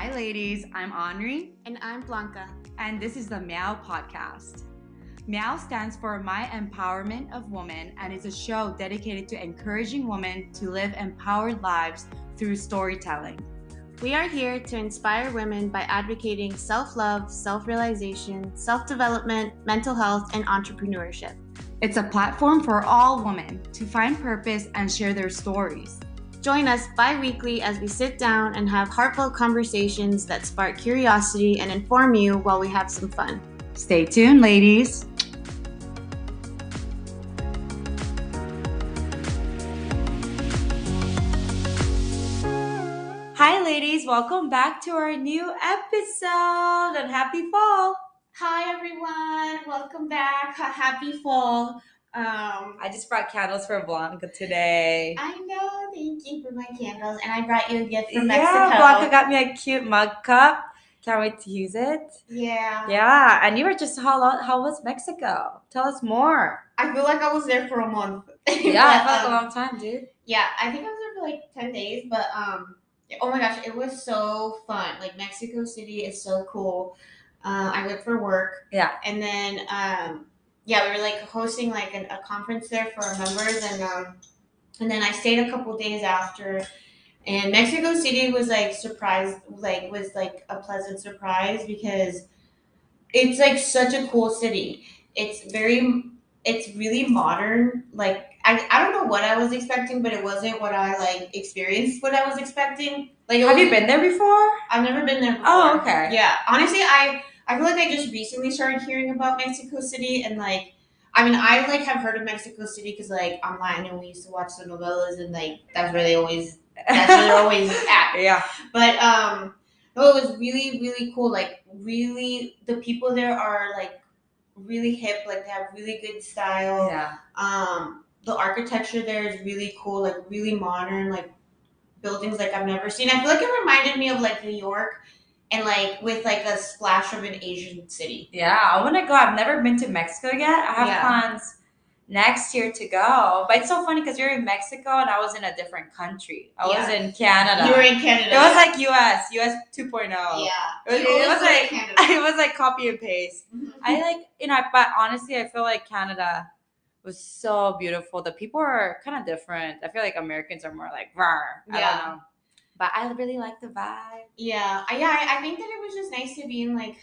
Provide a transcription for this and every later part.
Hi, ladies. I'm Henri, And I'm Blanca. and this is the Meow Podcast. Meow stands for My Empowerment of Women and is a show dedicated to encouraging women to live empowered lives through storytelling. We are here to inspire women by advocating self love, self realization, self development, mental health, and entrepreneurship. It's a platform for all women to find purpose and share their stories. Join us bi weekly as we sit down and have heartfelt conversations that spark curiosity and inform you while we have some fun. Stay tuned, ladies. Hi, ladies. Welcome back to our new episode and happy fall. Hi, everyone. Welcome back. Happy fall. Um, I just brought candles for Blanca today. I know. Thank you for my candles. And I brought you a gift from Mexico. yeah, Blanca got me a cute mug cup. Can't wait to use it. yeah. Yeah, and you were just how long, how was Mexico? Tell us more. I feel like I was there for a month. Yeah, But, felt like um, a long time, dude. Yeah, I think I was there for like 10 days, but um oh my gosh, it was so fun. Like Mexico City is so cool. Uh, I went for work. Yeah. And then um yeah, we were like hosting like an, a conference there for our members and um and then I stayed a couple days after and Mexico City was like surprised like was like a pleasant surprise because it's like such a cool city. It's very it's really modern. Like I, I don't know what I was expecting, but it wasn't what I like experienced what I was expecting. Like Have was, you been there before? I've never been there before. Oh, okay. Yeah. Honestly, I I feel like I just recently started hearing about Mexico City and like I mean I like have heard of Mexico City because like online and we used to watch the novellas and like that's where they always that's where they're always at. yeah. But um no, it was really, really cool. Like really the people there are like really hip, like they have really good style. Yeah. Um the architecture there is really cool, like really modern, like buildings like I've never seen. I feel like it reminded me of like New York and like with like a splash of an Asian city. Yeah. I want to go. I've never been to Mexico yet. I have Yeah. plans next year to go. But it's so funny because you're in Mexico and I was in a different country. I was in Canada. You were in Canada. it was like US, US 2.0. yeah. It was, it was like Canada. it was like copy and paste. Mm-hmm. I like you know, but honestly, I feel like Canada was so beautiful. The people are kind of different. I feel like Americans are more like rar. I Yeah. don't know. But I really like the vibe. Yeah, I- yeah. I, I think that it was just nice to be in like,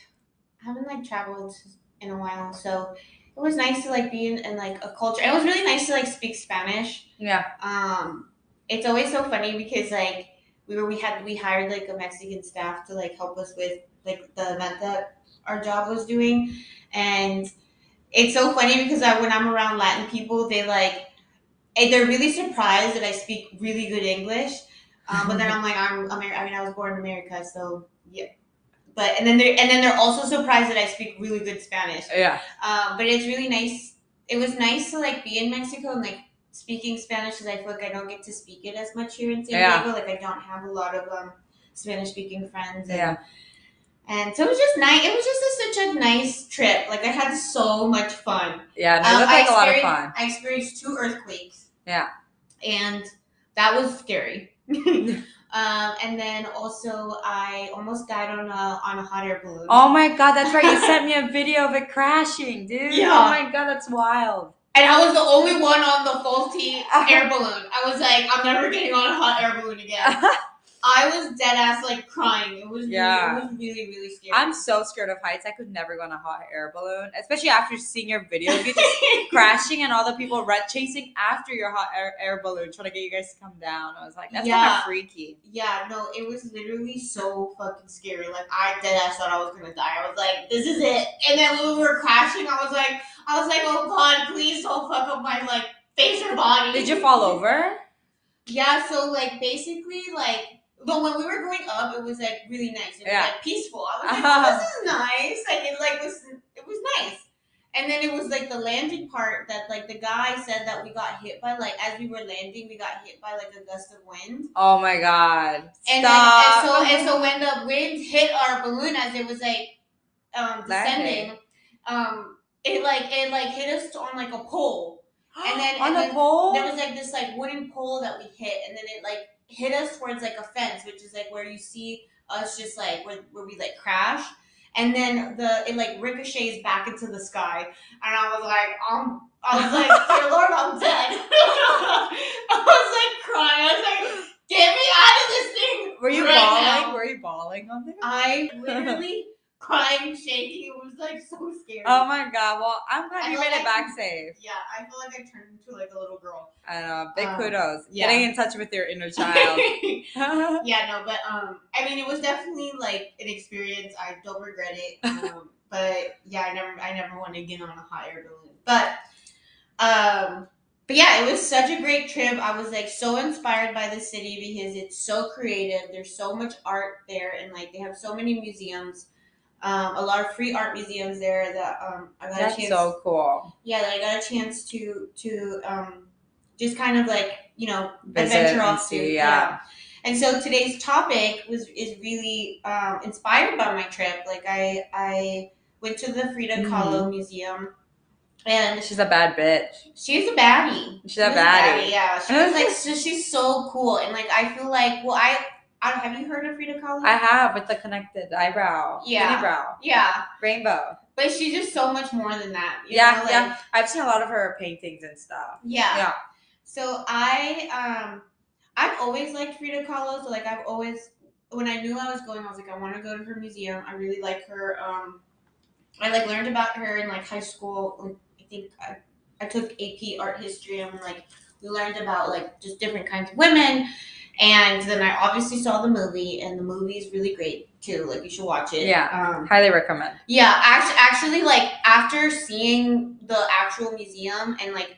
I haven't like traveled in a while, so it was nice to like be in, in like a culture. It was really nice to like speak Spanish. Yeah. Um, it's always so funny because like we were we had we hired like a Mexican staff to like help us with like the event that our job was doing, and it's so funny because I, when I'm around Latin people, they like and they're really surprised that I speak really good English. Um, but then I'm like I'm Amer- I mean I was born in America, so yeah. But and then they and then they're also surprised that I speak really good Spanish. Yeah. Um, but it's really nice. It was nice to like be in Mexico and like speaking Spanish because I feel like I don't get to speak it as much here in San Yeah. Diego. Like I don't have a lot of um, Spanish speaking friends. And, Yeah. And so it was just nice. It was just a, such a nice trip. Like I had so much fun. Yeah. It Um, looked like a lot of fun. I experienced two earthquakes. Yeah. And that was scary. Um, and then also I almost died on a on a hot air balloon. Oh my god, that's right. You sent me a video of it crashing, dude. Yeah. Oh my god, that's wild. And I was the only one on the faulty air balloon. I was like, I'm never getting on a hot air balloon again. I was dead ass like crying. It was Yeah. really, it was really, really scary. I'm so scared of heights. I could never go on a hot air balloon, especially after seeing your video of you just crashing and all the people red chasing after your hot air, air balloon trying to get you guys to come down. I was like, that's kind Yeah. of freaky. yeah, no, it was literally so fucking scary. Like I dead ass thought I was gonna die. I was like, this is it. And then when we were crashing, I was like, I was like, oh god, please don't fuck up my like face or body. Did you fall over? Yeah, so like basically like but when we were growing up, it was like really nice. It was Yeah. like peaceful. I was like, oh, this is nice. Like it like was it was nice. And then it was like the landing part that like the guy said that we got hit by like as we were landing, we got hit by like a gust of wind. Oh my god. And Stop. then and so and so when the wind hit our balloon as it was like um descending, um it like it like hit us on like a pole. and then- on and the then pole? there was like this like wooden pole that we hit and then it like hit us towards like a fence which is like where you see us just like where, where we like crash and then the it like ricochets back into the sky and i was like um i was like dear lord i'm dead i was like crying i was like get me out of this thing Were you right bawling? now." Were you bawling on there? i literally crying shaking it was like so scary Oh my god! Well, I'm glad I you made like it I- back safe. yeah i feel like i turned into like a little girl And uh, big Um, kudos. yeah. Getting in touch with your inner child. yeah, no, but um, I mean, it was definitely like an experience. I don't regret it. Um, but yeah, I never, I never want to get on a higher balloon. But um, but yeah, it was such a great trip. I was like so inspired by the city because it's so creative. There's so much art there, and like they have so many museums. Um, a lot of free art museums there that um, I got a That's chance so cool. yeah, that I got a chance to to um, just kind of like you know Visit adventure off to. yeah. And so today's topic was is really um, inspired by my trip. Like I I went to the Frida Mhm. Kahlo Museum, and She's a bad bitch. she's a baddie. She's a was baddie. Yeah, she was like so, she's so cool, and like I feel like well I. I have you heard of Frida Kahlo? I have with the connected eyebrow, Yeah. brow, yeah, rainbow. but she's just so much more than that. you Yeah, know, like- yeah. I've seen a lot of her paintings and stuff. yeah. Yeah. So I um I've always liked Frida Kahlo. So like I've always when I knew I was going, I was like, I want to go to her museum. I really like her. Um, I like learned about her in like high school. Like, I think I, I took AP art history and like we learned about like just different kinds of women. And then I obviously saw the movie, and the movie is really great too. Like you should watch it. Yeah. Um, Highly recommend. yeah, actually, actually, like after seeing the actual museum and like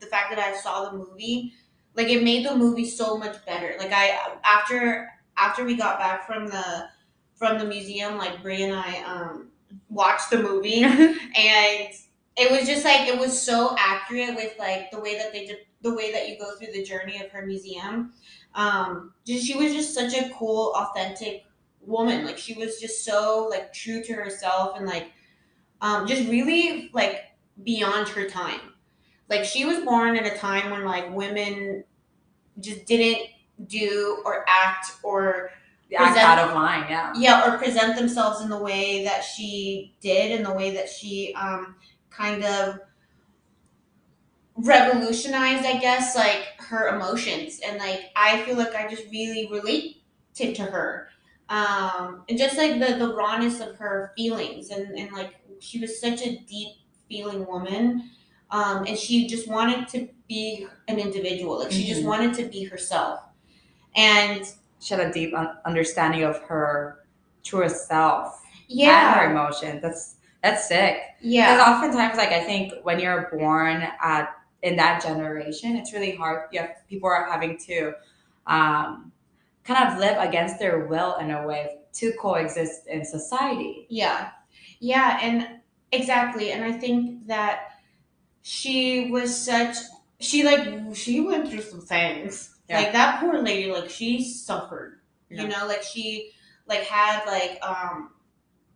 the fact that I saw the movie, like it made the movie so much better. Like I after after we got back from the from the museum, like Brie and I um watched the movie and it was just like it was so accurate with like the way that they did the way that you go through the journey of her museum. Um, just she was just such a cool, authentic woman. Like she was just so like true to herself and like um, just really like beyond her time. Like she was born at a time when like women just didn't do or act or Act Present- out of line, yeah. yeah or present themselves in the way that she did in the way that she um kind of revolutionized i guess like her emotions. And like i feel like i just really related to her. Um and just like the the rawness of her feelings. And and like she was such a deep feeling woman. Um and she just wanted to be an individual. Like she just Mhm. wanted to be herself. And She had a deep understanding of her truest self. And her yeah emotions. That's that's sick. yeah. Because oftentimes, like I think when you're born at in that generation, it's really hard. Yeah, people are having to um, kind of live against their will in a way to coexist in society. Yeah. Yeah, and exactly. And I think that she was such she like she went through some things. Yeah. Like that poor lady, like she suffered. Yeah. You know, like she like had like um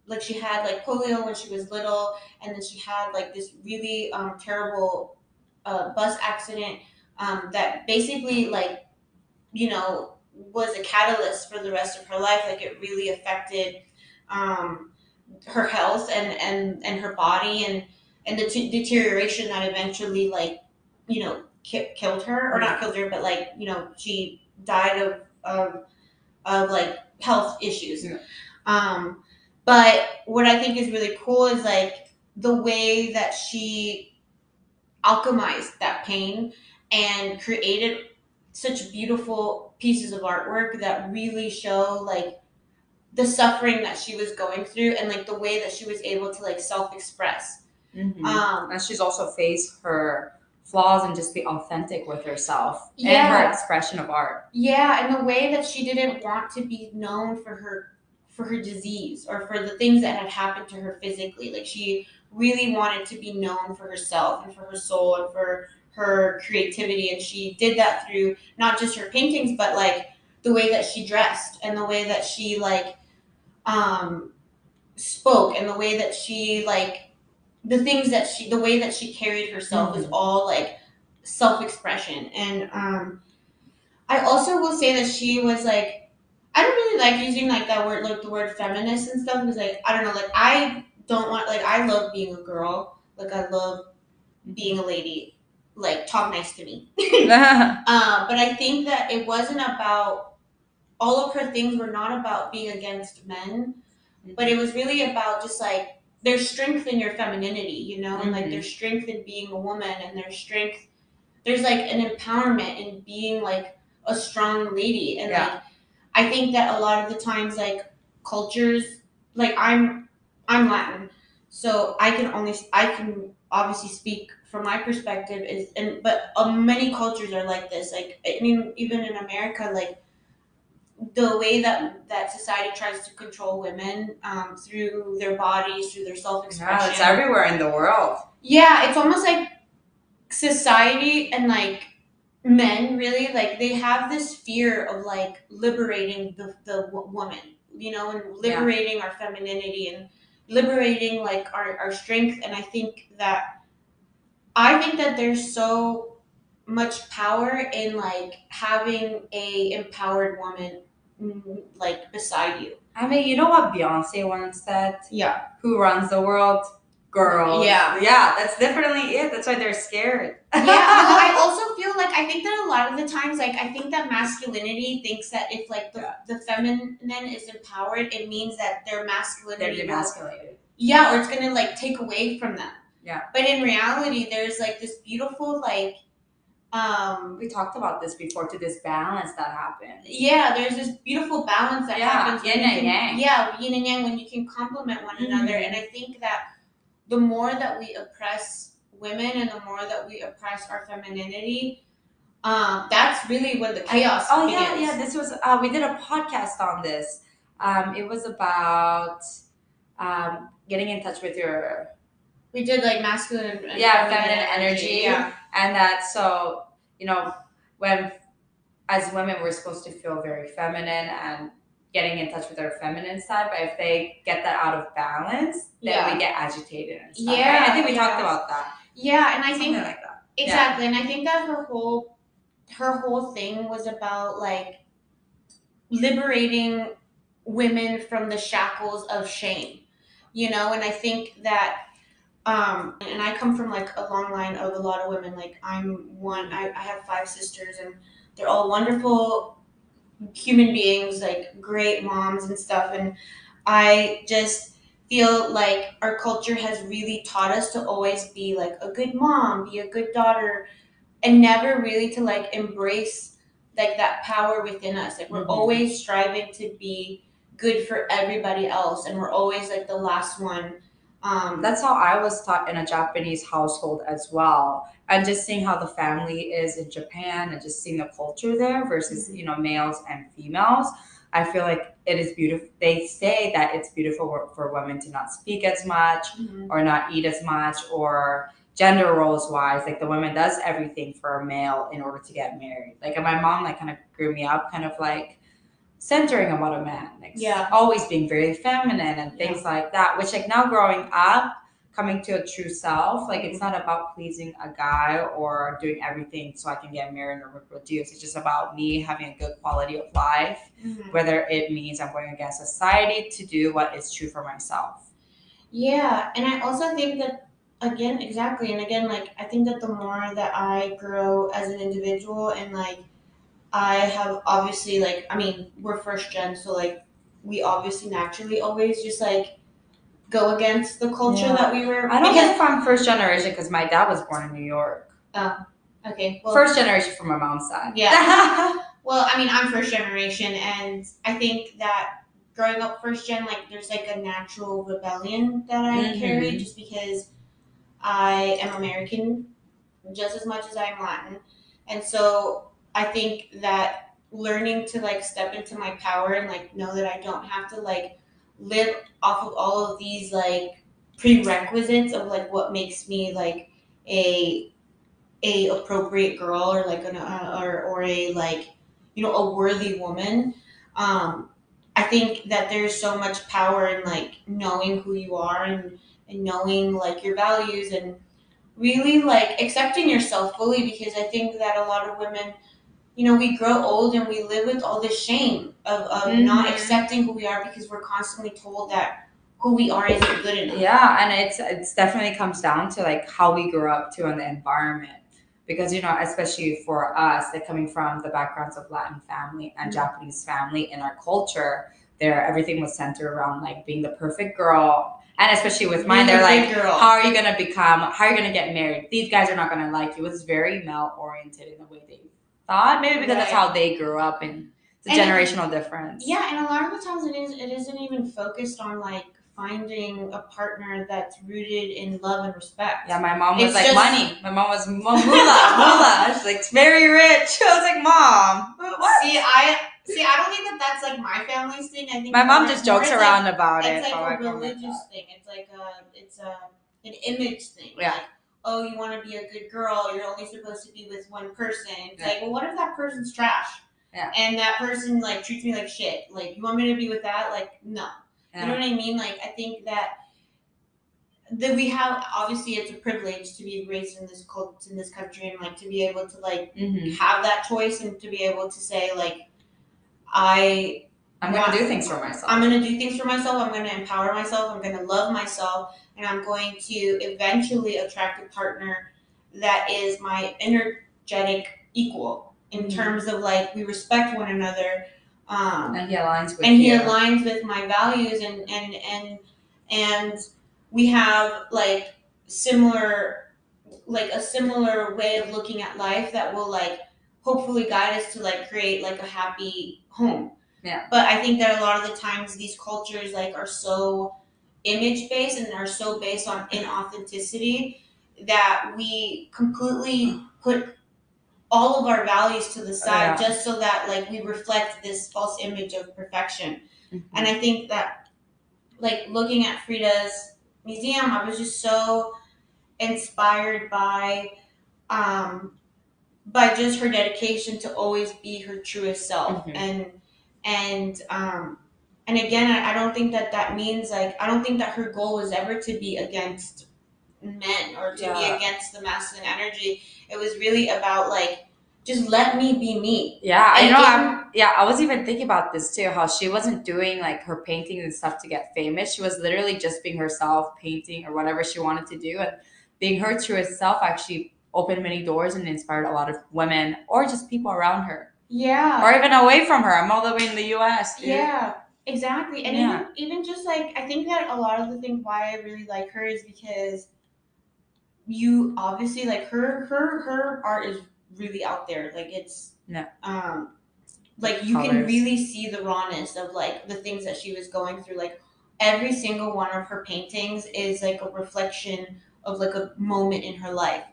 like she had like polio when she was little and then she had like this really um terrible uh bus accident um that basically like you know was a catalyst for the rest of her life. Like it really affected um her health and and and her body and and the t- deterioration that eventually like you know ki- killed her. Or not killed her but like you know she died of of of like health issues. Yeah. um but what i think is really cool is like the way that she alchemized that pain and created such beautiful pieces of artwork that really show like the suffering that she was going through and like the way that she was able to like self-express Mhm. um and she's also faced her flaws and just be authentic with herself and her expression of art. yeah and the way that she didn't want to be known for her for her disease or for the things that had happened to her physically like she really wanted to be known for herself and for her soul and for her creativity. And she did that through not just her paintings but like the way that she dressed and the way that she like um spoke and the way that she like the things that she the way that she carried herself is all like self-expression. And um i also will say that she was like I don't really like using like that word, like the word feminist and stuff, because like I don't know, like I don't want, like I love being a girl, like I love being a lady, like talk nice to me. uh, but I think that it wasn't about all of her things were not about being against men, but it was really about just like there's strength in your femininity, you know, and like Mhm. there's strength in being a woman, and there's strength, there's like an empowerment in being like a strong lady, and Yeah. like I think that a lot of the times like cultures, like I'm I'm Latin, so I can only I can obviously speak from my perspective is and but uh, many cultures are like this like i mean even in america like the way that that society tries to control women um, through their bodies through their self-expression. Yeah, it's everywhere in the world. yeah it's almost like society and like men really like they have this fear of like liberating the, the w- woman you know and liberating our femininity and liberating like our, our strength and i think that i think that there's so much power in like having a empowered woman mm, like beside you I mean, you know what Beyonce once said? yeah Who runs the world? Girls. Yeah. Yeah, that's definitely it. That's why they're scared. yeah i also feel like i think that a lot of the times like i think that masculinity thinks that if like the, Yeah. the feminine is empowered it means that their they're masculinity will- demasculated. yeah or it's gonna like take away from them Yeah. but in reality there's like this beautiful like um We talked about this before to this balance that happens. yeah there's this beautiful balance that Yeah, happens yin and yang. yeah yin and yang when you can complement one another Mhm. and i think that the more that we oppress women and the more that we oppress our femininity um that's really when the chaos Oh begins. yeah, yeah. This was uh, we did a podcast on this. Um, it was about um, getting in touch with your we did like masculine Yeah, feminine energy. yeah and that so you know when as women we're supposed to feel very feminine and getting in touch with our feminine side but if they get that out of balance then Yeah. we get agitated and stuff Yeah, right? i think we yeah. talked about that yeah and i something think like that Exactly, and I think that her whole her whole thing was about like liberating women from the shackles of shame. You know, and I think that um and I come from like a long line of a lot of women. Like I'm one I, I have five sisters and they're all wonderful human beings, like great moms and stuff and I just feel like our culture has really taught us to always be like a good mom, be a good daughter, and never really to like embrace like that power within us. Like we're Mhm. always striving to be good for everybody else, and we're always like the last one. Um, that's how i was taught in a japanese household as well and just seeing how the family is in japan and just seeing the culture there versus Mhm. you know males and females i feel like it is beautiful they say that it's beautiful for- for women to not speak as much mhm. or not eat as much or gender roles wise like the woman does everything for a male in order to get married like and my mom like kind of grew me up kind of like centering about a man like Yeah. always being very feminine and things like that which like now growing up coming to a true self like it's not about pleasing a guy or doing everything so i can get married or reproduce it's just about me having a good quality of life Mhm. whether it means i'm going against society to do what is true for myself. Yeah, and I also think that again, exactly, and again, like I think that the more that I grow as an individual, and like I have obviously like I mean we're first gen, so like we obviously naturally always just like go against the culture Yeah. that we were. I don't because, know if I'm first generation because my dad was born in New York. Oh, okay, well, first generation from my mom's side. Yeah. Well, I mean, I'm first generation, and I think that growing up first gen, like, there's like a natural rebellion that I Mhm. carry just because I am American just as much as I am Latin. And so I think that learning to like step into my power and like know that I don't have to like live off of all of these like prerequisites of like what makes me like a a appropriate girl or like an uh, or or a like you know a worthy woman um i think that there's so much power in like knowing who you are and and knowing like your values and really like accepting yourself fully because i think that a lot of women you know we grow old and we live with all this shame of, of not Mhm. accepting who we are because we're constantly told that who we are isn't good enough. Yeah, and it's it's definitely comes down to like how we grew up too in the environment. Because you know, especially for us, like coming from the backgrounds of Latin family and Mhm. Japanese family in our culture, there everything was centered around like being the perfect girl. And especially with mine, they're like, girl. how are you gonna become how are you gonna get married? These guys are not gonna like you. It was very male oriented in the way they thought. Maybe because that's how they grew up and it's a And- generational difference. Yeah, and a lot of the times it is it isn't even focused on like finding a partner that's rooted in love and respect. Yeah, my mom was It's like just- money. My mom was moolah, moolah. She's like very rich. I was like, mom, what? See, I see. I don't think that that's like my family's thing. I think My mom just jokes around Like, about it. it's like a religious thing. It's like a it's a an image thing. Yeah. Like, oh, you want to be a good girl. You're only supposed to be with one person. It's Yeah. like, well, what if that person's trash? Yeah. And that person like treats me like shit. Like, you want me to be with that? Like, no. You know what I mean? Like, I think that that we have obviously it's a privilege to be raised in this cult in this country and like to be able to like Mhm. have that choice and to be able to say like I I'm gonna do things for myself. I'm gonna do things for myself. I'm gonna empower myself. I'm gonna love myself, and I'm going to eventually attract a partner that is my energetic equal in Mhm. terms of like we respect one another. Um, and he aligns with and he aligns with my values and and and and we have like similar like a similar way of looking at life that will like hopefully guide us to like create like a happy home Yeah. but i think that a lot of the times these cultures like are so image based and are so based on inauthenticity that we completely put all of our values to the side Yeah. just so that like we reflect this false image of perfection Mhm. and I think that, like, looking at Frida's museum, I was just so inspired by, um, by just her dedication to always be her truest self. Mhm. And, and, um, and again, I, I don't think that that means, like, I don't think that her goal was ever to be against men or to be against the masculine energy. It was really about, like, just let me be me. Yeah, I know. I'm, yeah, I was even thinking about this too. How she wasn't doing like her painting and stuff to get famous. She was literally just being herself, painting or whatever she wanted to do, and being her truest self actually opened many doors and inspired a lot of women or just people around her, Yeah. or even away from her. I'm all the way in the U.S. Dude. Yeah, exactly. And Yeah. even even just like I think that a lot of the thing why I really like her is because you obviously like her her her art is really out there. Like it's Yeah. um like you can really see the rawness of like the things that she was going through. Like every single one of her paintings is like a reflection of like a moment in her life.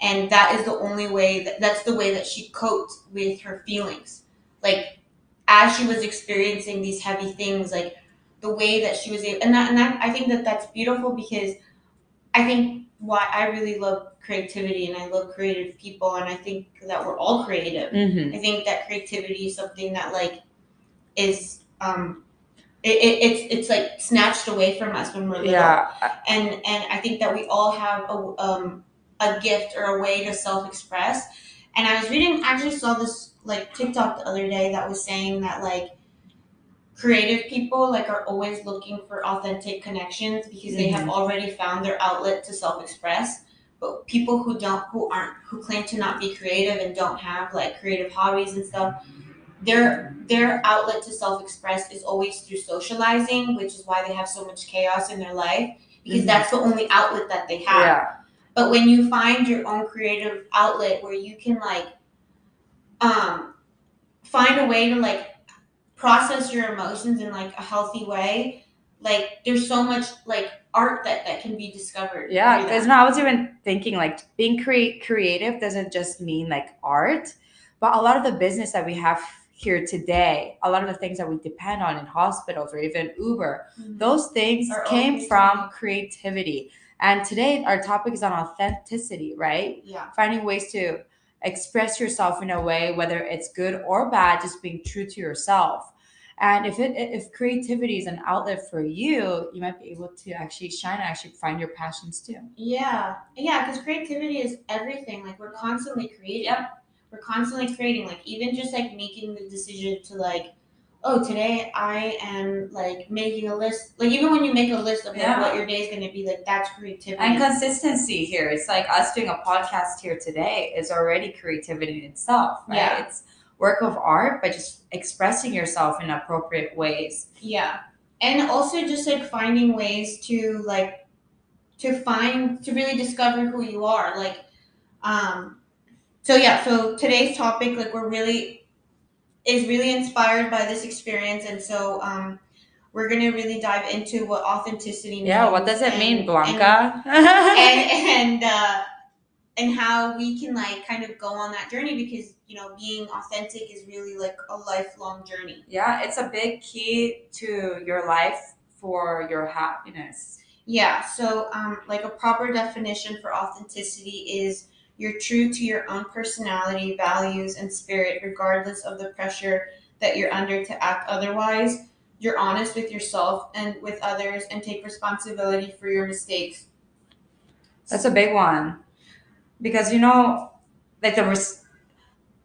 And that is the only way that that's the way that she coped with her feelings. Like as she was experiencing these heavy things, like the way that she was able, and that, and that, I think that that's beautiful because I think why I really love creativity and I love creative people, and I think that we're all creative. Mm-hmm. I think that creativity is something that like is um, it, it, it's it's like snatched away from us when we're little Yeah, and and I think that we all have a um a gift or a way to self express. And I was reading, I actually saw this like TikTok the other day that was saying that like creative people like are always looking for authentic connections because they have already found their outlet to self express. But people who don't, who aren't, who claim to not be creative and don't have like creative hobbies and stuff, their their outlet to self express is always through socializing, which is why they have so much chaos in their life because Mhm. that's the only outlet that they have. yeah, But when you find your own creative outlet where you can like um find a way to like process your emotions in like a healthy way, like there's so much like art that that can be discovered. yeah. Because that. no, I was even thinking like being cre- creative doesn't just mean like art, but a lot of the business that we have here today, a lot of the things that we depend on in hospitals or even Uber, Mhm. those things all came from creativity. And today our topic is on authenticity, right? yeah. Finding ways to express yourself in a way, whether it's good or bad, just being true to yourself. And if it if creativity is an outlet for you, you might be able to actually shine and actually find your passions too. Yeah. Yeah, because creativity is everything. Like we're constantly creating. Yep. we're constantly creating like even just like making the decision to like oh today i am like making a list like even when you make a list of like Yeah. what your day is going to be like that's creativity And consistency here. It's like us doing a podcast here today is already creativity in itself, right? Yeah. It's work of art, but just expressing yourself in appropriate ways. Yeah. And also just like finding ways to like to find to really discover who you are. Like um so yeah, so today's topic like we're really is really inspired by this experience and so um we're gonna really dive into what authenticity means. Yeah, what does it and- mean, and- Blanca? and and uh, and how we can like kind of go on that journey because you know being authentic is really like a lifelong journey. yeah, it's a big key to your life for your happiness. Yeah, so um, like a proper definition for authenticity is you're true to your own personality, values, and spirit, regardless of the pressure that you're under to act otherwise. You're honest with yourself and with others, and take responsibility for your mistakes. That's a big one. Because you know, like the res-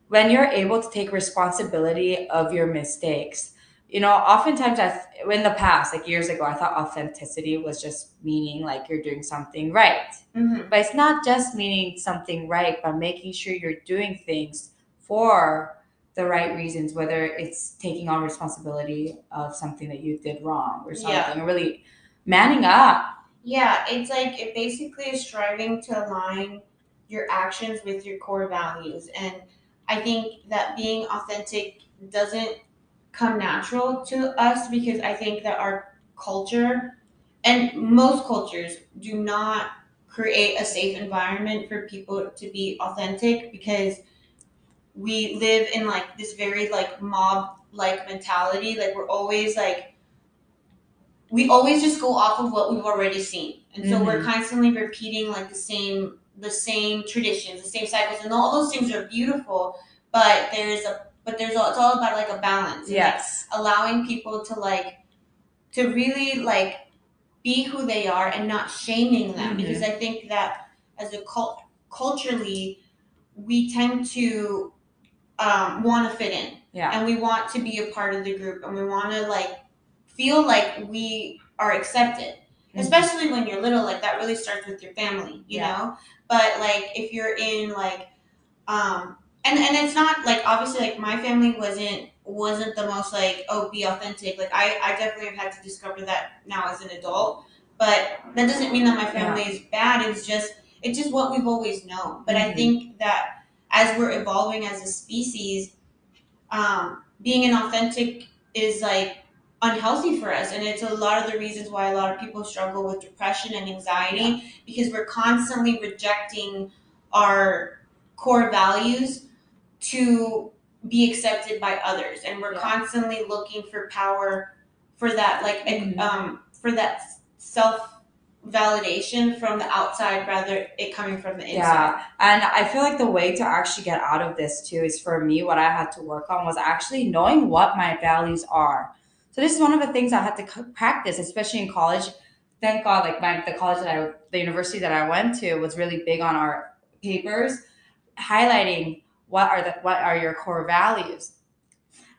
when you're able to take responsibility of your mistakes, you know, oftentimes I in the past, like years ago, I thought authenticity was just meaning like you're doing something right. Mm-hmm. But it's not just meaning something right, but making sure you're doing things for the right reasons, whether it's taking on responsibility of something that you did wrong or something, Yeah. or really manning up. Yeah, it's like it basically is striving to align your actions with your core values. And I think that being authentic doesn't come natural to us because I think that our culture and most cultures do not create a safe environment for people to be authentic because we live in like this very like mob like mentality. Like we're always like we always just go off of what we've already seen. And so we're mm-hmm. constantly repeating like the same the same traditions the same cycles and all those things are beautiful but there's a but there's all, it's all about like a balance and, like, Yes. allowing people to like to really like be who they are and not shaming them Mhm. because I think that as a cult culturally we tend to um, want to fit in Yeah. and we want to be a part of the group and we want to like feel like we are accepted Mhm. especially when you're little like that really starts with your family you Yeah. know but like if you're in like um and and it's not like obviously like my family wasn't wasn't the most like oh be authentic. Like i i definitely have had to discover that now as an adult. But that doesn't mean that my family is bad. It's just it's just what we've always known. But i Mhm. think that as we're evolving as a species um being inauthentic is like unhealthy for us. And it's a lot of the reasons why a lot of people struggle with depression and anxiety because we're constantly rejecting our core values to be accepted by others and we're Yeah. constantly looking for power for that like Mhm. um for that self validation from the outside rather it coming from the inside Yeah, and I feel like the way to actually get out of this too is for me, what I had to work on was actually knowing what my values are. So this is one of the things I had to c- practice, especially in college. Thank God, like my the college that I, the university that I went to was really big on our papers, highlighting what are the what are your core values.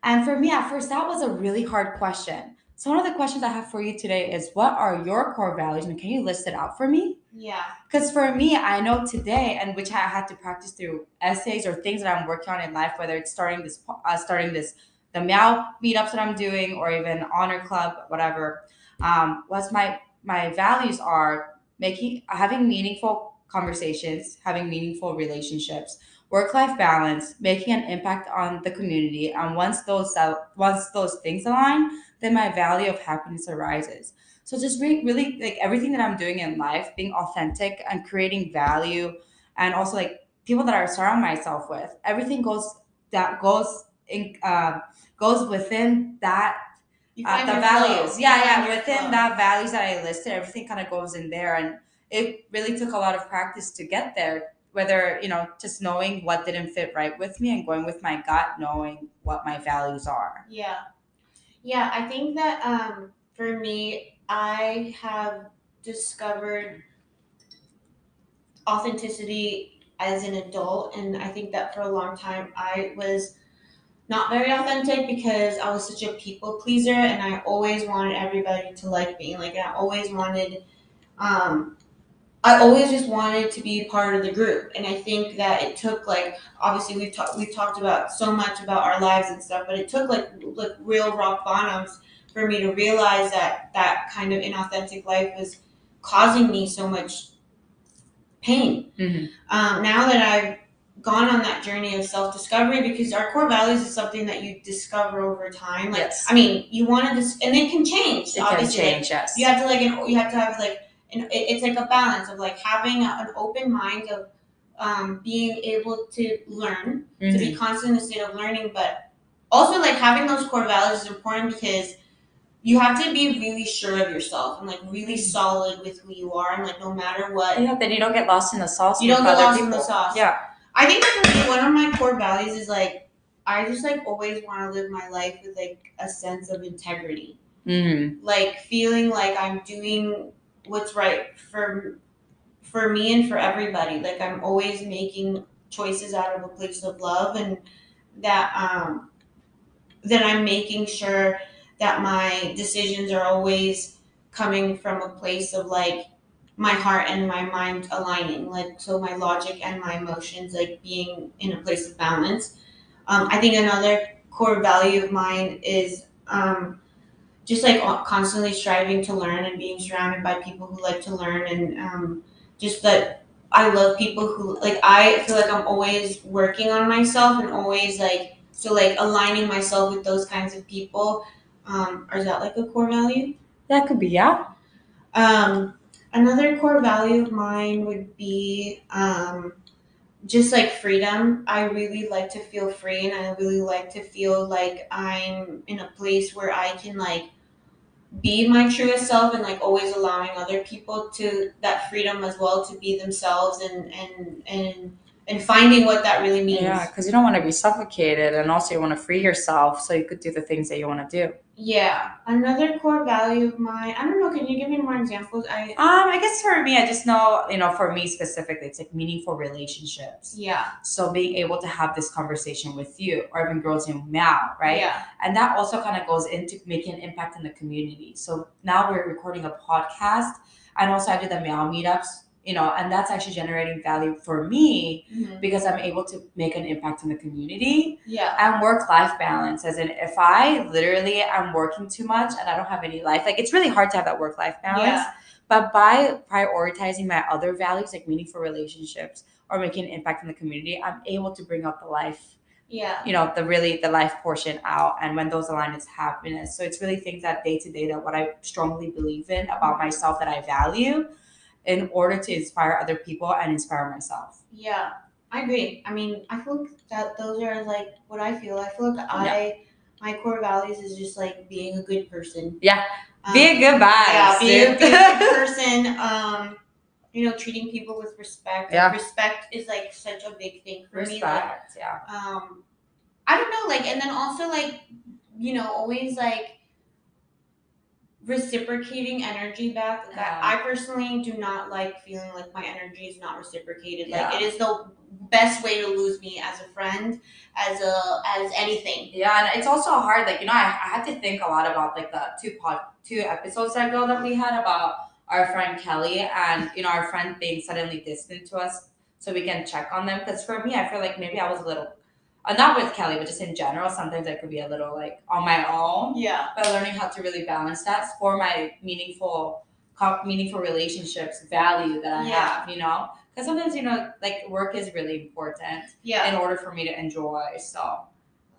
And for me, at first, that was a really hard question. So one of the questions I have for you today is, what are your core values, and can you list it out for me? yeah Because for me, I know today, and which I had to practice through essays or things that I'm working on in life, whether it's starting this, uh, starting this, the Meow meetups that I'm doing, or even Honor Club, whatever. Um, was my my values are making having meaningful conversations, having meaningful relationships, work life balance, making an impact on the community, and once those once those things align, then my value of happiness arises. So just re- really like everything that I'm doing in life, being authentic and creating value, and also like people that I surround myself with, everything goes that goes in uh, goes within that uh, the values. flow. Yeah, yeah, within flow. that values that I listed, everything kind of goes in there, and it really took a lot of practice to get there. Whether you know, just knowing what didn't fit right with me and going with my gut, knowing what my values are. Yeah. Yeah, I think that um for me, I have discovered authenticity as an adult and I think that for a long time I was not very authentic because I was such a people pleaser and I always wanted everybody to like me. Like I always wanted um I always just wanted to be part of the group. And I think that it took like obviously we've talked we've talked about so much about our lives and stuff, but it took like like real rock bottoms for me to realize that that kind of inauthentic life was causing me so much pain. Mm-hmm. Um, now that I've gone on that journey of self discovery, because our core values is something that you discover over time. Like, Yes. I mean, you want to, dis- and they can change. It can obviously. Like, change, yes. you have to like, you have to have like, an, it- it's like a balance of like having a, an open mind of um, being able to learn to Mhm. be constant in the state of learning, but also like having those core values is important because you have to be really sure of yourself and like really solid with who you are and like no matter what Yeah, then you don't get lost in the sauce. You don't get lost in the sauce. Yeah. I think for me one of my core values is like I just like always want to live my life with like a sense of integrity Mm-hmm. like feeling like I'm doing what's right for for me and for everybody. Like I'm always making choices out of a place of love and that um that I'm making sure that my decisions are always coming from a place of like my heart and my mind aligning like so my logic and my emotions like being in a place of balance um, i think another core value of mine is um, just like constantly striving to learn and being surrounded by people who like to learn and um, just that I love people who like I feel like I'm always working on myself and always like so like aligning myself with those kinds of people. Um, or is that like a core value? That could be, yeah. Um, another core value of mine would be um, just like freedom. I really like to feel free and I really like to feel like I'm in a place where I can like be my truest self and like always allowing other people to that freedom as well to be themselves and and and and finding what that really means. Yeah, because you don't want to be suffocated, and also you want to free yourself so you could do the things that you want to do. Yeah. Another core value of mine. I don't know. Can you give me more examples? I Um, I guess for me, I just know, you know, for me specifically, it's like meaningful relationships. yeah. So being able to have this conversation with you, or even girls in Meow, right? Yeah. And that also kind of goes into making an impact in the community. So now we're recording a podcast, and also I do the Meow meetups, you know, and that's actually generating value for me Mhm. because I'm able to make an impact in the community Yeah. and work life balance. As in, if I literally am working too much and I don't have any life, like it's really hard to have that work life balance. Yeah. But by prioritizing my other values, like meaningful relationships or making an impact in the community, I'm able to bring out the life Yeah. you know the really the life portion out and when those align it's happiness so it's really things that day to day that what i strongly believe in about myself that i value in order to inspire other people and inspire myself Yeah, I agree. I mean, I feel like that those are like what I feel. I feel like I my core values is just like being a good person. Yeah. Um, be a good vibe yeah, be a, be a good person. Um, you know, treating people with respect. Yeah. Respect is like such a big thing for me. Like, respect yeah um, I don't know, like, and then also like, you know, always like reciprocating energy back. Like, Yeah. I, personally do not like feeling like my energy is not reciprocated. Like, it is the best way to lose me as a friend, as a as anything. yeah and it's also hard like you know I, I had to think a lot about like the two pod two episodes ago that we had about our friend kelly and you know our friend being suddenly distant to us so we can check on them because for me i feel like maybe i was a little uh, not with kelly but just in general sometimes i could be a little like on my own Yeah. but learning how to really balance that for my meaningful meaningful relationships value that i Yeah. have you know because sometimes you know like work is really important Yeah. in order for me to enjoy. So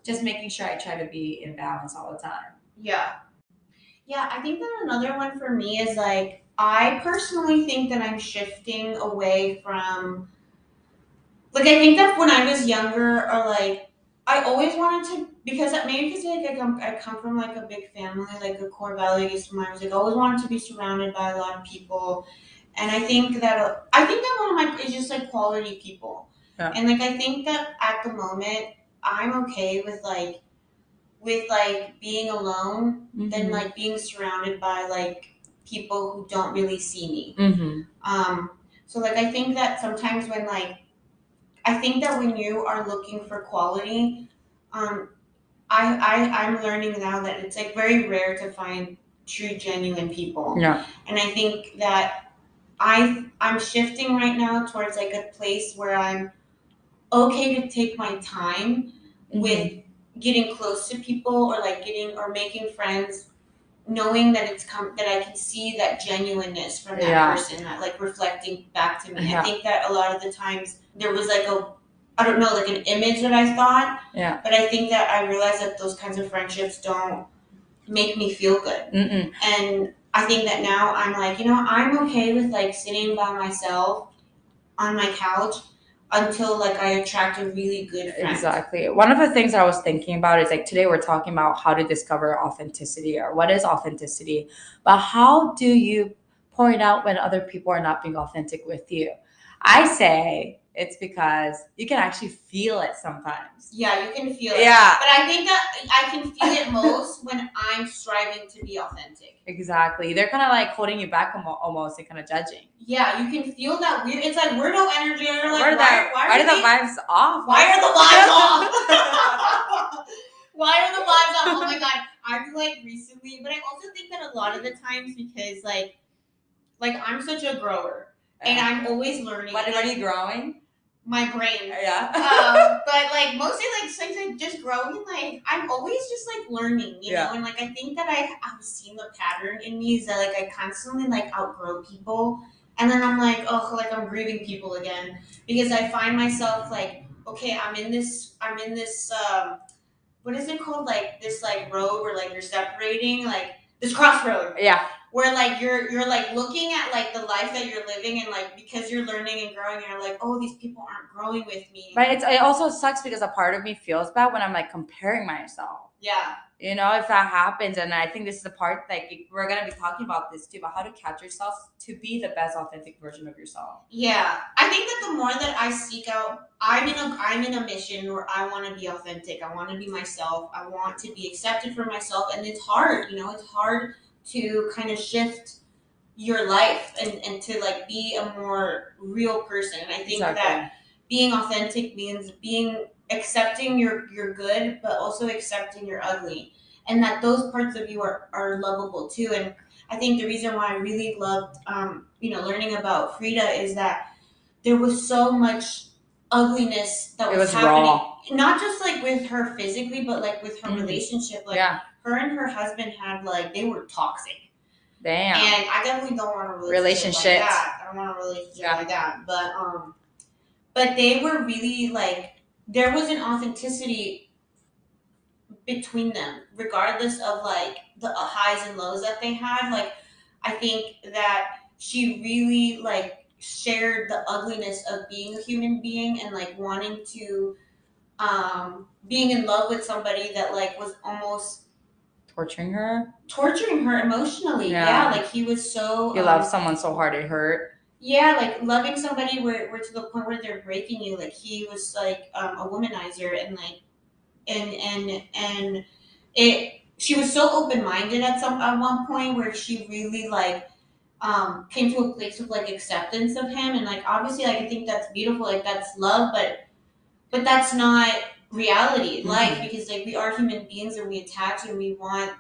just making sure I try to be in balance all the time. Yeah. Yeah, I think that another one for me is like I personally think that I'm shifting away from like I think that when I was younger or like I always wanted to because maybe because like I come I come from like a big family, like a core value is mine was like I always wanted to be surrounded by a lot of people. And I think that I think that one of my is just like quality people. Yeah. And like I think that at the moment I'm okay with like with like being alone than like being surrounded by like people who don't really see me. mm-hmm. Um, so like I think that sometimes when like I think that when you are looking for quality, um, I, I I'm learning now that it's like very rare to find true genuine people. Yeah. And I think that I I'm shifting right now towards like a place where I'm okay to take my time Mm-hmm. with getting close to people or like getting or making friends knowing that it's come that I can see that genuineness from that Yeah. person that like reflecting back to me. Yeah. I think that a lot of the times there was like a I don't know, like an image that I thought. Yeah. But I think that I realized that those kinds of friendships don't make me feel good. Mm-mm. And I think that now I'm like, you know, I'm okay with like sitting by myself on my couch until like I attract a really good friend. Exactly. One of the things I was thinking about is like today we're talking about how to discover authenticity or what is authenticity, but how do you point out when other people are not being authentic with you? I say it's because you can actually feel it sometimes. Yeah, you can feel it. Yeah, But I think that I can feel it most when I'm striving to be authentic. exactly. They're kind of like holding you back almo- almost and kind of judging. Yeah, you can feel that weird. It's like we're no energy. And you're like, Where are why, the, why, why are are the vibes off? Why are the vibes off? why are the vibes off? Oh my god! I feel like recently, but I also think that a lot of the times because like, like I'm such a grower and uh-huh. I'm always learning. What, what are you growing? My brain. Yeah. um, but like mostly like since I just growing, like I'm always just like learning, you Yeah. know, and like I think that I I've seen the pattern in me is that like I constantly like outgrow people, and then I'm like oh like I'm grieving people again because I find myself like okay I'm in this I'm in this um what is it called like this like road where like you're separating like this crossroad yeah. Where like you're you're like looking at like the life that you're living and like because you're learning and growing you're like oh these people aren't growing with me Right. It's, it also sucks because a part of me feels bad when I'm like comparing myself. yeah You know, if that happens, and I think this is the part like we're gonna be talking about this too, about how to catch yourself to be the best authentic version of yourself. yeah i think that the more that i seek out i'm in a i'm in a mission where i want to be authentic i want to be myself i want to be accepted for myself and it's hard you know it's hard to kind of shift your life and, and to like be a more real person and i think that being authentic means being accepting your your good but also accepting your ugly and that those parts of you are, are lovable too and i think the reason why i really loved um, you know learning about frida is that there was so much ugliness that was, was happening raw. not just like with her physically but like with her Mhm. relationship like yeah. Her and her husband had like they were toxic Damn. and I definitely don't want a relationship, Relationship. like that. I don't want a relationship Yeah. like that. But um, but they were really like there was an authenticity between them, regardless of like the highs and lows that they had. Like I think that she really like shared the ugliness of being a human being and like wanting to um being in love with somebody that like was almost Torturing her. torturing her emotionally. Yeah. Yeah, like he was so. You um, love someone so hard it hurt. Yeah, like loving somebody where, where to the point where they're breaking you. Like he was like um, a womanizer and like, and and and it. She was so open minded at some at one point where she really like um came to a place of like acceptance of him and like obviously like I think that's beautiful like that's love but but that's not reality in life because like we are human beings and we attach and we want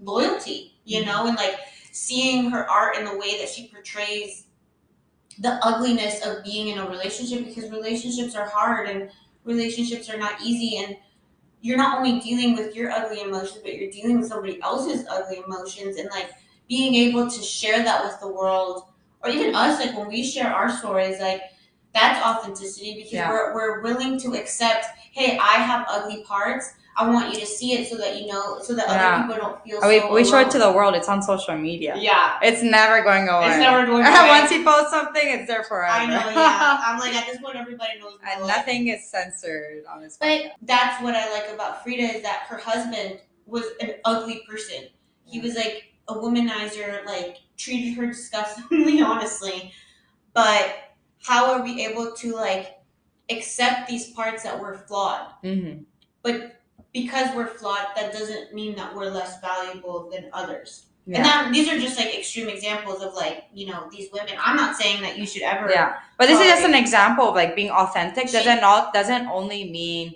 loyalty you Mhm. know and like seeing her art and the way that she portrays the ugliness of being in a relationship because relationships are hard and relationships are not easy and you're not only dealing with your ugly emotions but you're dealing with somebody else's ugly emotions and like being able to share that with the world or even us like when we share our stories like that's authenticity because Yeah. we're, we're willing to accept hey i have ugly parts i want you to see it so that you know so that Yeah. other people don't feel Oh, we, so we show it to the world. It's on social media. yeah It's never going away. it's never going away. Once you post something, it's there forever. I know, yeah. I'm like at this point, everybody knows. nothing is censored on this. But podcast. that's what I like about Frida is that her husband was an ugly person. He was like a womanizer, like treated her disgustingly, honestly. But how are we able to like accept these parts that we're flawed? Mhm. But because we're flawed, that doesn't mean that we're less valuable than others. And that, these are just like extreme examples of like you know these women. I'm not saying that you should ever. Yeah, but this is just an example of like being authentic. She- Doesn't not doesn't only mean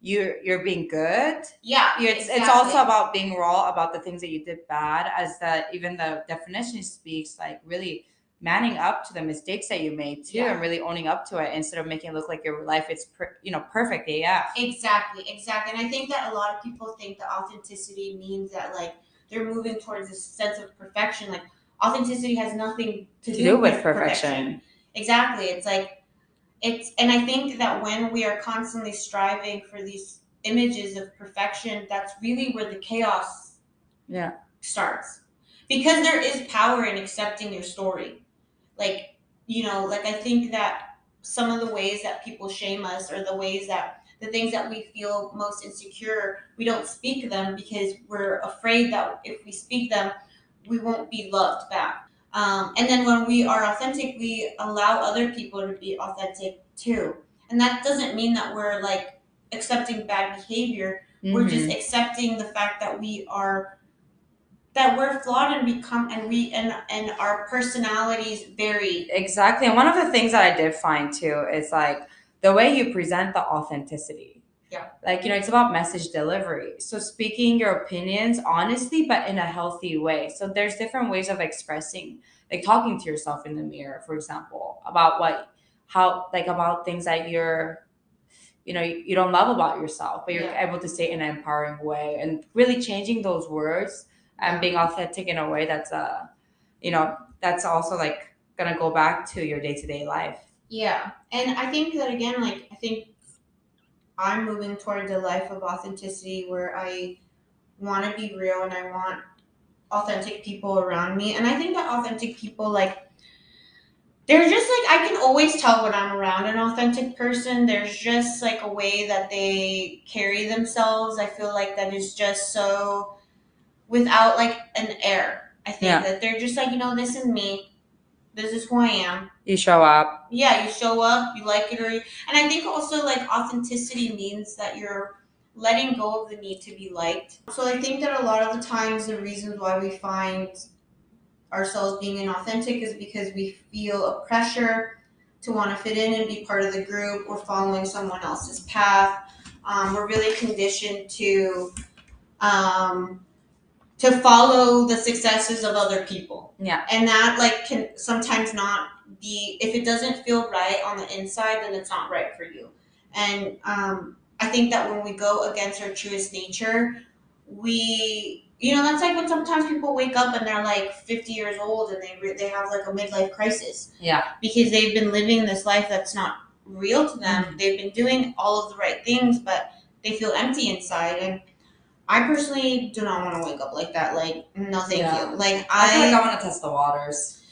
you're you're being good. Yeah. It's it's exactly. also about being raw about the things that you did bad, as that even the definition speaks like really manning up to the mistakes that you made too, Yeah. and really owning up to it instead of making it look like your life is per, you know perfect. Yeah, Exactly, exactly. And I think that a lot of people think that authenticity means that like they're moving towards this sense of perfection. Like authenticity has nothing to, to do with perfection. Exactly. It's like it's and I think that when we are constantly striving for these images of perfection, that's really where the chaos Yeah. starts. Because there is power in accepting your story. Like, you know, like I think that some of the ways that people shame us or the ways that the things that we feel most insecure, we don't speak them because we're afraid that if we speak them, we won't be loved back. Um, and then when we are authentic, we allow other people to be authentic too. And that doesn't mean that we're like accepting bad behavior. We're just Mhm. accepting the fact that we are that we're flawed and we come and we and and our personalities vary. Exactly. And one of the things that I did find too is like the way you present the authenticity. Yeah. Like, you know, it's about message delivery. So speaking your opinions honestly, but in a healthy way. So there's different ways of expressing, like talking to yourself in the mirror, for example, about what, how, like about things that you're, you know, you, don't love about yourself, but you're Yeah. able to say in an empowering way and really changing those words and being authentic in a way that's, uh, you know, that's also like gonna go back to your day to day life. Yeah. And I think that again, like I think I'm moving towards a life of authenticity where I want to be real and I want authentic people around me. And I think that authentic people, like, they're just like, I can always tell when I'm around an authentic person. There's just like a way that they carry themselves. I feel like that is just so without like an air. I think Yeah. that they're just like, you know, this is me. This is who I am You show up. yeah, you show up, you like it, or you, and I think also like authenticity means that you're letting go of the need to be liked. So I think that a lot of the times the reasons why we find ourselves being inauthentic is because we feel a pressure to want to fit in and be part of the group. We're following someone else's path. Um, we're really conditioned to um, to follow the successes of other people. Yeah. and that like can sometimes not be if it doesn't feel right on the inside then it's not right for you. And um, i think that when we go against our truest nature we you know that's like when sometimes people wake up and they're like 50 years old and they re- they have like a midlife crisis. Yeah. because they've been living this life that's not real to them. They've been doing all of the right things but they feel empty inside. And I personally do not want to wake up like that. Like, no, thank Yeah. you. Like, I feel I, like I want to test the waters.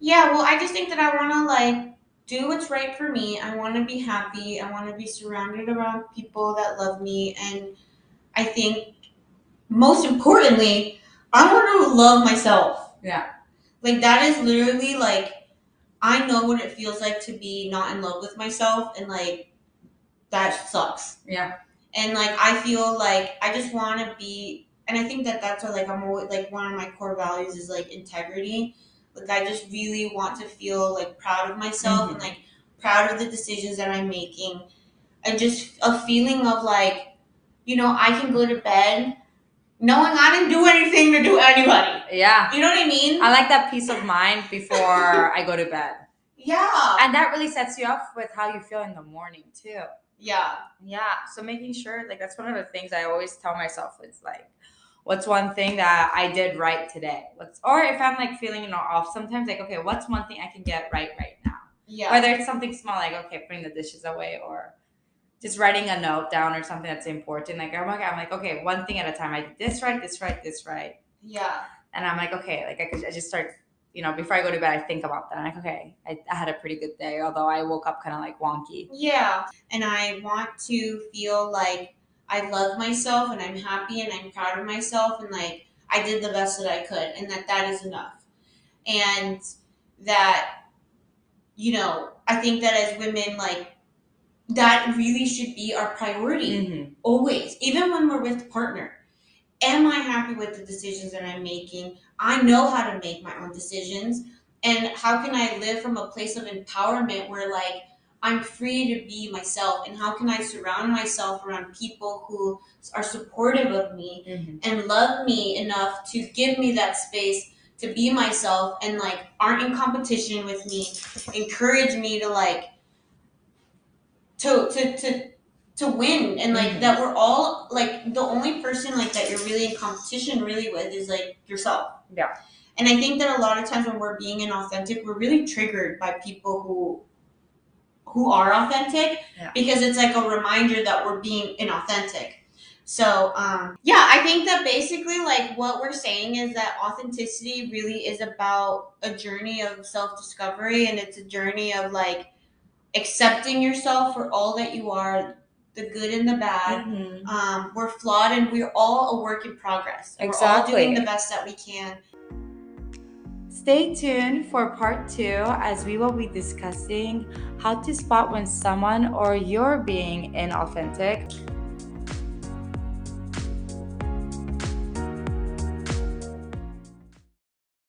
yeah, well, I just think that I want to like do what's right for me. I want to be happy. I want to be surrounded around people that love me, and I think most importantly, I want to love myself. Yeah. Like that is literally like I know what it feels like to be not in love with myself, and like that sucks. Yeah. And like I feel like I just want to be, and I think that that's what, like I'm always like one of my core values is like integrity. Like I just really want to feel like proud of myself and mm-hmm. like proud of the decisions that I'm making, and just a feeling of like, you know, I can go to bed knowing I didn't do anything to do anybody. Yeah. You know what I mean? I like that peace of mind before I go to bed. yeah. And that really sets you up with how you feel in the morning too. Yeah. Yeah. So making sure, like, that's one of the things I always tell myself is like, what's one thing that I did right today? What's, or if I'm like feeling, you know, off, sometimes like, okay, what's one thing I can get right right now? Yeah. Whether it's something small, like, okay, putting the dishes away or just writing a note down or something that's important. Like, I'm like, I'm like, okay, one thing at a time. I did this right, this right, this right. yeah. And I'm like, okay, like I could, I just start, you know, before I go to bed, I think about that. I'm like, okay, I, I had a pretty good day, although I woke up kind of like wonky. Yeah. And I want to feel like I love myself and I'm happy and I'm proud of myself and like I did the best that I could and that that is enough. And that, you know, I think that as women, like, that really should be our priority Mm-hmm. always, even when we're with partner. Am I happy with the decisions that I'm making? I know how to make my own decisions. And how can I live from a place of empowerment where, like, I'm free to be myself? And how can I surround myself around people who are supportive of me Mm-hmm. and love me enough to give me that space to be myself and, like, aren't in competition with me, encourage me to, like, to, to, to, to win and like Mhm. that we're all like the only person like that you're really in competition really with is like yourself Yeah. and i think that a lot of times when we're being inauthentic we're really triggered by people who who are authentic Yeah. because it's like a reminder that we're being inauthentic so um yeah i think that basically like what we're saying is that authenticity really is about a journey of self-discovery and it's a journey of like accepting yourself for all that you are the good and the bad Mhm. um, we're flawed and we're all a work in progress. And we're all doing the best that we can. Stay tuned for part two as we will be discussing how to spot when someone or you're being inauthentic